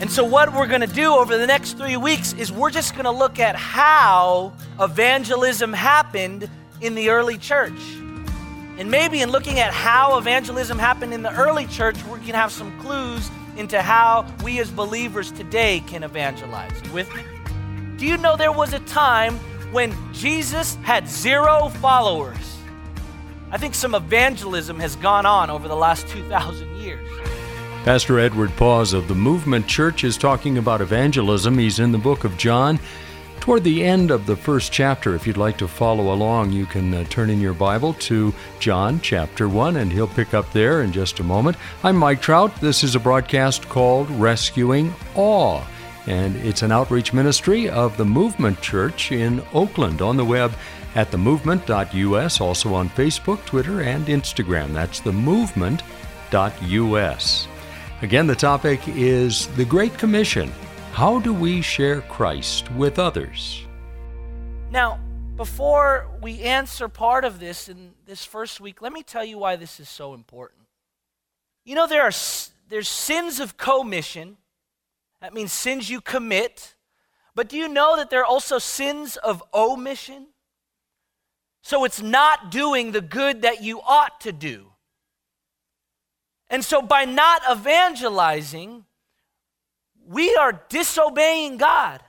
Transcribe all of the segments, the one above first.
And so, what we're going to do over the next three weeks is we're just going to look at how evangelism happened in the early church. And maybe in looking at how evangelism happened in the early church, we can have some clues into how we as believers today can evangelize. You with me? Do you know there was a time when Jesus had zero followers? I think some evangelism has gone on over the last 2,000 years. Pastor Edward Pause of the Movement Church is talking about evangelism. He's in the book of John. Toward the end of the first chapter, if you'd like to follow along, you can uh, turn in your Bible to John chapter 1, and he'll pick up there in just a moment. I'm Mike Trout. This is a broadcast called Rescuing Awe, and it's an outreach ministry of the Movement Church in Oakland on the web at themovement.us, also on Facebook, Twitter, and Instagram. That's themovement.us. Again, the topic is the Great Commission. How do we share Christ with others? Now, before we answer part of this in this first week, let me tell you why this is so important. You know, there are there's sins of commission. That means sins you commit. But do you know that there are also sins of omission? So it's not doing the good that you ought to do. And so, by not evangelizing, we are disobeying God.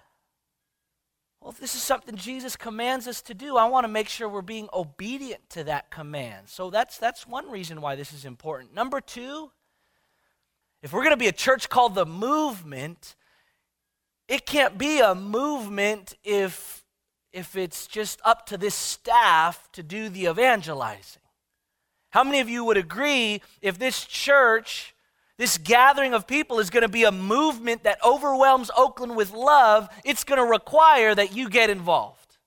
Well, this is something Jesus commands us to do, I want to make sure we're being obedient to that command. So that's, that's one reason why this is important. Number two, if we're going to be a church called the movement, it can't be a movement if, if it's just up to this staff to do the evangelizing. How many of you would agree if this church, this gathering of people is going to be a movement that overwhelms Oakland with love? It's going to require that you get involved.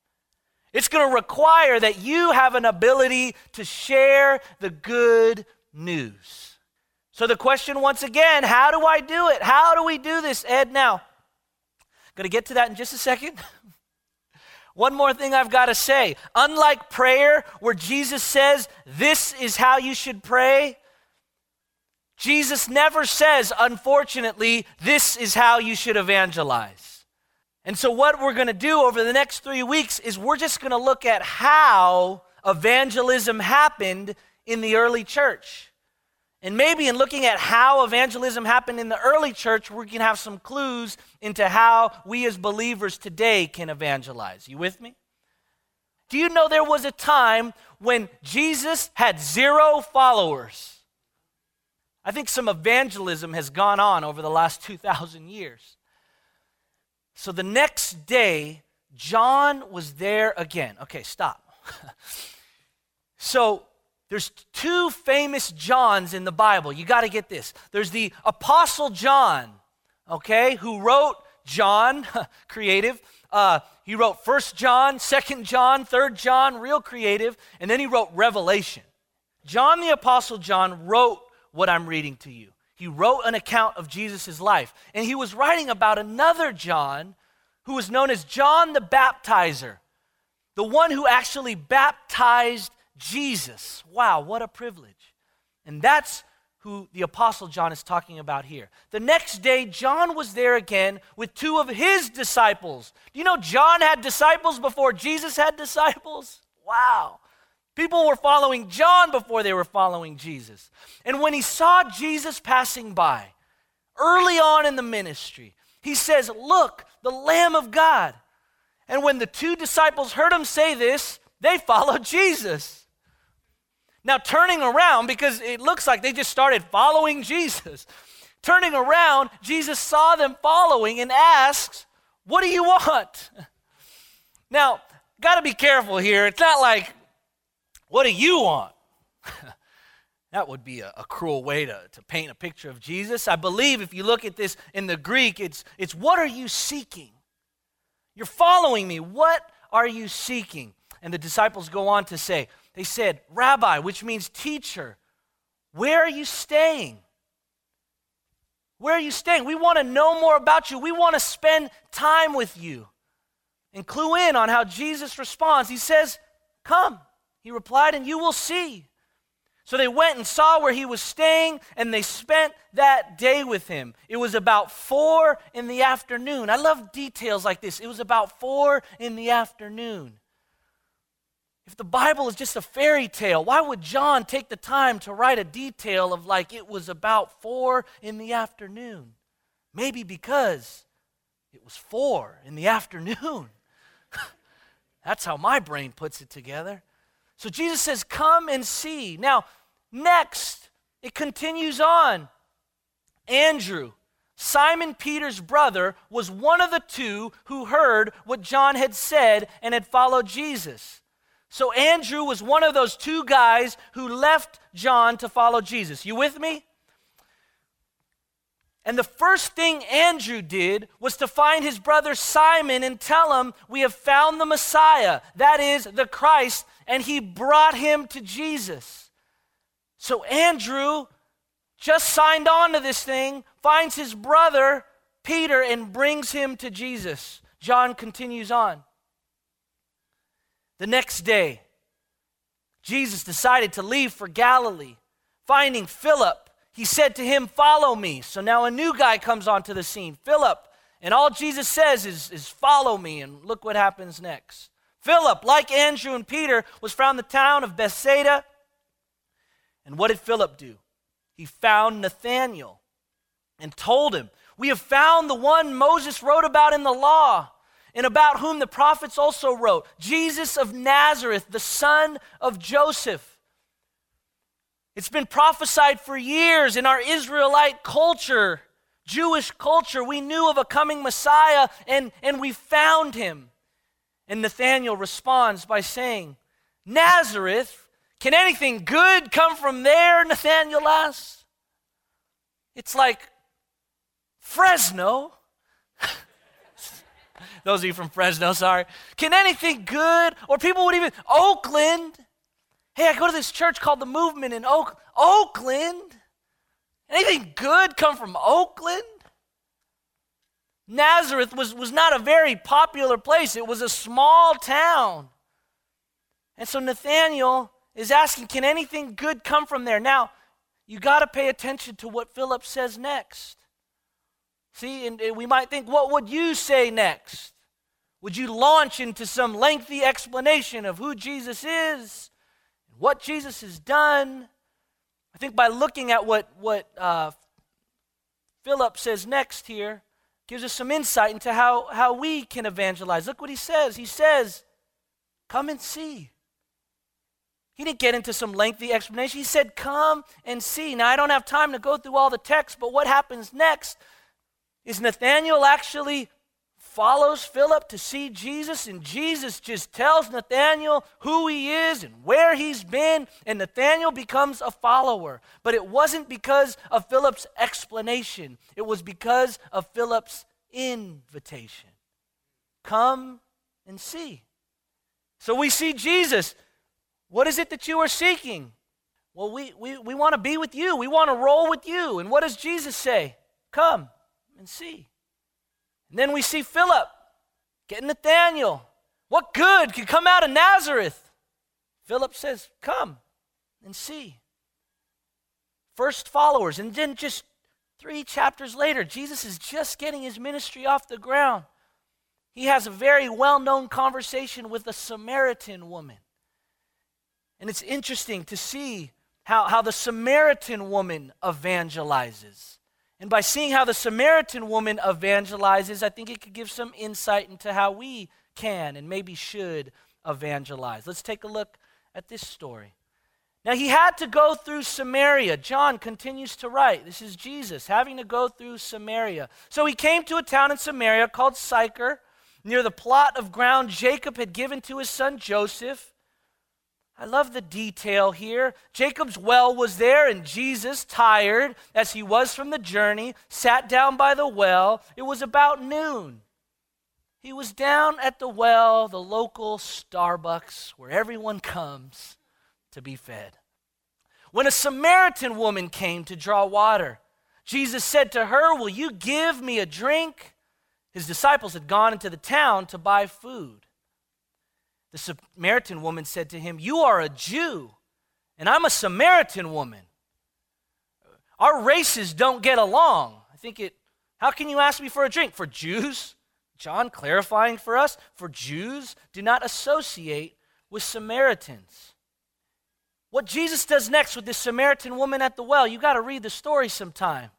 It's going to require that you have an ability to share the good news. So, the question once again how do I do it? How do we do this, Ed? Now, going to get to that in just a second. One more thing I've got to say. Unlike prayer, where Jesus says, This is how you should pray, Jesus never says, unfortunately, this is how you should evangelize. And so, what we're going to do over the next three weeks is we're just going to look at how evangelism happened in the early church. And maybe in looking at how evangelism happened in the early church, we can have some clues into how we as believers today can evangelize. You with me? Do you know there was a time when Jesus had zero followers? I think some evangelism has gone on over the last 2,000 years. So the next day, John was there again. Okay, stop. so there's two famous Johns in the Bible. You got to get this. There's the Apostle John, okay, who wrote John, creative. Uh, he wrote First John, Second John, Third John, real creative, and then he wrote Revelation. John the Apostle John wrote what I'm reading to you. He wrote an account of Jesus' life, and he was writing about another John who was known as John the Baptizer, the one who actually baptized Jesus. Wow, what a privilege. And that's who the Apostle John is talking about here. The next day, John was there again with two of his disciples. Do you know John had disciples before Jesus had disciples? Wow. People were following John before they were following Jesus. And when he saw Jesus passing by, early on in the ministry, he says, Look, the Lamb of God. And when the two disciples heard him say this, they followed Jesus. Now, turning around, because it looks like they just started following Jesus. Turning around, Jesus saw them following and asks, What do you want? Now, got to be careful here. It's not like, What do you want? that would be a, a, cruel way to, to paint a picture of Jesus. I believe if you look at this in the Greek, it's, it's what are you seeking? You're following me. What are you seeking? And the disciples go on to say, they said, Rabbi, which means teacher, where are you staying? Where are you staying? We want to know more about you. We want to spend time with you. And clue in on how Jesus responds. He says, Come. He replied, and you will see. So they went and saw where he was staying, and they spent that day with him. It was about four in the afternoon. I love details like this. It was about four in the afternoon. If the Bible is just a fairy tale, why would John take the time to write a detail of like it was about four in the afternoon? Maybe because it was four in the afternoon. That's how my brain puts it together. So Jesus says, Come and see. Now, next, it continues on. Andrew, Simon Peter's brother, was one of the two who heard what John had said and had followed Jesus. So Andrew was one of those two guys who left John to follow Jesus. You with me? And the first thing Andrew did was to find his brother Simon and tell him, We have found the Messiah, that is, the Christ, and he brought him to Jesus. So Andrew just signed on to this thing, finds his brother Peter, and brings him to Jesus. John continues on. The next day, Jesus decided to leave for Galilee. Finding Philip, he said to him, Follow me. So now a new guy comes onto the scene, Philip. And all Jesus says is, is Follow me. And look what happens next. Philip, like Andrew and Peter, was from the town of Bethsaida. And what did Philip do? He found Nathanael and told him, We have found the one Moses wrote about in the law and about whom the prophets also wrote Jesus of Nazareth, the son of Joseph. It's been prophesied for years in our Israelite culture, Jewish culture. We knew of a coming Messiah and, and we found him. And Nathanael responds by saying, Nazareth, can anything good come from there? Nathanael asks. It's like Fresno. Those of you from Fresno, sorry. Can anything good, or people would even, Oakland. Hey, I go to this church called the Movement in Oak, Oakland. Anything good come from Oakland? Nazareth was, was not a very popular place, it was a small town. And so Nathanael is asking, Can anything good come from there? Now, you got to pay attention to what Philip says next. See, and, we might think, What would you say next? Would you launch into some lengthy explanation of who Jesus is, and what Jesus has done? I think by looking at what, what uh, Philip says next here, gives us some insight into how, how we can evangelize. Look what he says. He says, Come and see. He didn't get into some lengthy explanation. He said, Come and see. Now, I don't have time to go through all the text, but what happens next is Nathanael actually follows Philip to see Jesus, and Jesus just tells Nathanael who he is and where he's been, and Nathanael becomes a follower. But it wasn't because of Philip's explanation, it was because of Philip's invitation. Come and see. So we see Jesus. What is it that you are seeking? Well, we, we, we want to be with you. We want to roll with you. And what does Jesus say? Come and see. And then we see Philip getting Nathanael. What good could come out of Nazareth? Philip says, Come and see. First followers. And then just three chapters later, Jesus is just getting his ministry off the ground. He has a very well known conversation with a Samaritan woman. And it's interesting to see how, how the Samaritan woman evangelizes. And by seeing how the Samaritan woman evangelizes, I think it could give some insight into how we can and maybe should evangelize. Let's take a look at this story. Now, he had to go through Samaria. John continues to write. This is Jesus having to go through Samaria. So he came to a town in Samaria called Sychar, near the plot of ground Jacob had given to his son Joseph. I love the detail here. Jacob's well was there, and Jesus, tired as he was from the journey, sat down by the well. It was about noon. He was down at the well, the local Starbucks, where everyone comes to be fed. When a Samaritan woman came to draw water, Jesus said to her, Will you give me a drink? His disciples had gone into the town to buy food. The Samaritan woman said to him, You are a Jew, and I'm a Samaritan woman. Our races don't get along. I think it, how can you ask me for a drink? For Jews, John clarifying for us, for Jews do not associate with Samaritans. What Jesus does next with this Samaritan woman at the well, you got to read the story sometime.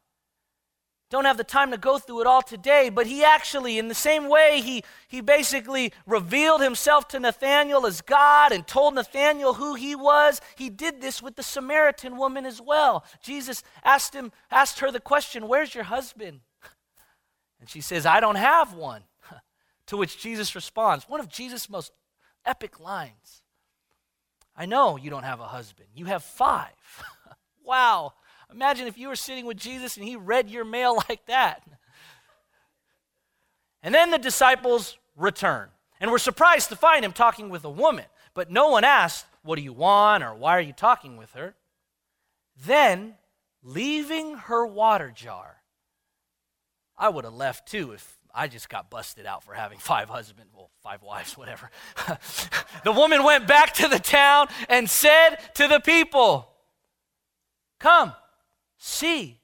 Don't have the time to go through it all today, but he actually, in the same way, he, he basically revealed himself to Nathanael as God and told Nathanael who he was. He did this with the Samaritan woman as well. Jesus asked him, asked her the question, Where's your husband? And she says, I don't have one. to which Jesus responds, one of Jesus' most epic lines. I know you don't have a husband. You have five. wow. Imagine if you were sitting with Jesus and he read your mail like that. And then the disciples return. And we're surprised to find him talking with a woman. But no one asked, What do you want? or Why are you talking with her? Then, leaving her water jar, I would have left too if I just got busted out for having five husbands, well, five wives, whatever. the woman went back to the town and said to the people, Come, see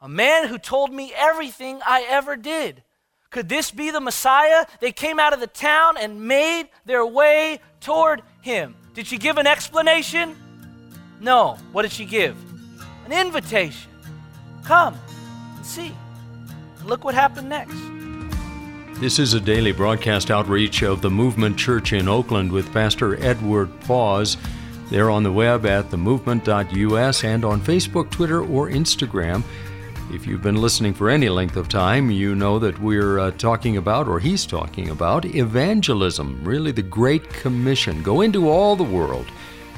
a man who told me everything I ever did. Could this be the Messiah? They came out of the town and made their way toward him. Did she give an explanation? No. What did she give? An invitation. Come and see. And look what happened next. This is a daily broadcast outreach of the Movement Church in Oakland with Pastor Edward Pause. They're on the web at themovement.us and on Facebook, Twitter, or Instagram. If you've been listening for any length of time, you know that we're uh, talking about, or he's talking about, evangelism, really the Great Commission. Go into all the world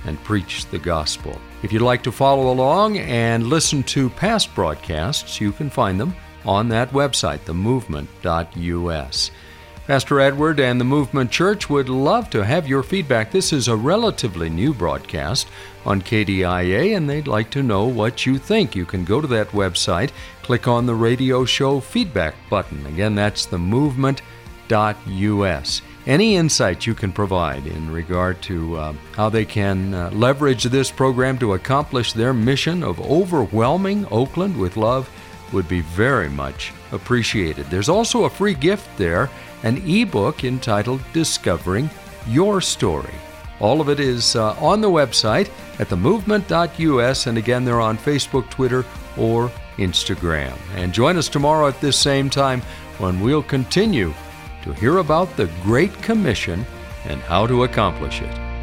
and preach the gospel. If you'd like to follow along and listen to past broadcasts, you can find them on that website, themovement.us. Pastor Edward and the Movement Church would love to have your feedback. This is a relatively new broadcast on KDIA, and they'd like to know what you think. You can go to that website, click on the radio show feedback button. Again, that's themovement.us. Any insight you can provide in regard to uh, how they can uh, leverage this program to accomplish their mission of overwhelming Oakland with love would be very much appreciated. There's also a free gift there an ebook entitled Discovering Your Story. All of it is uh, on the website at themovement.us, and again, they're on Facebook, Twitter, or Instagram. And join us tomorrow at this same time when we'll continue to hear about the Great Commission and how to accomplish it.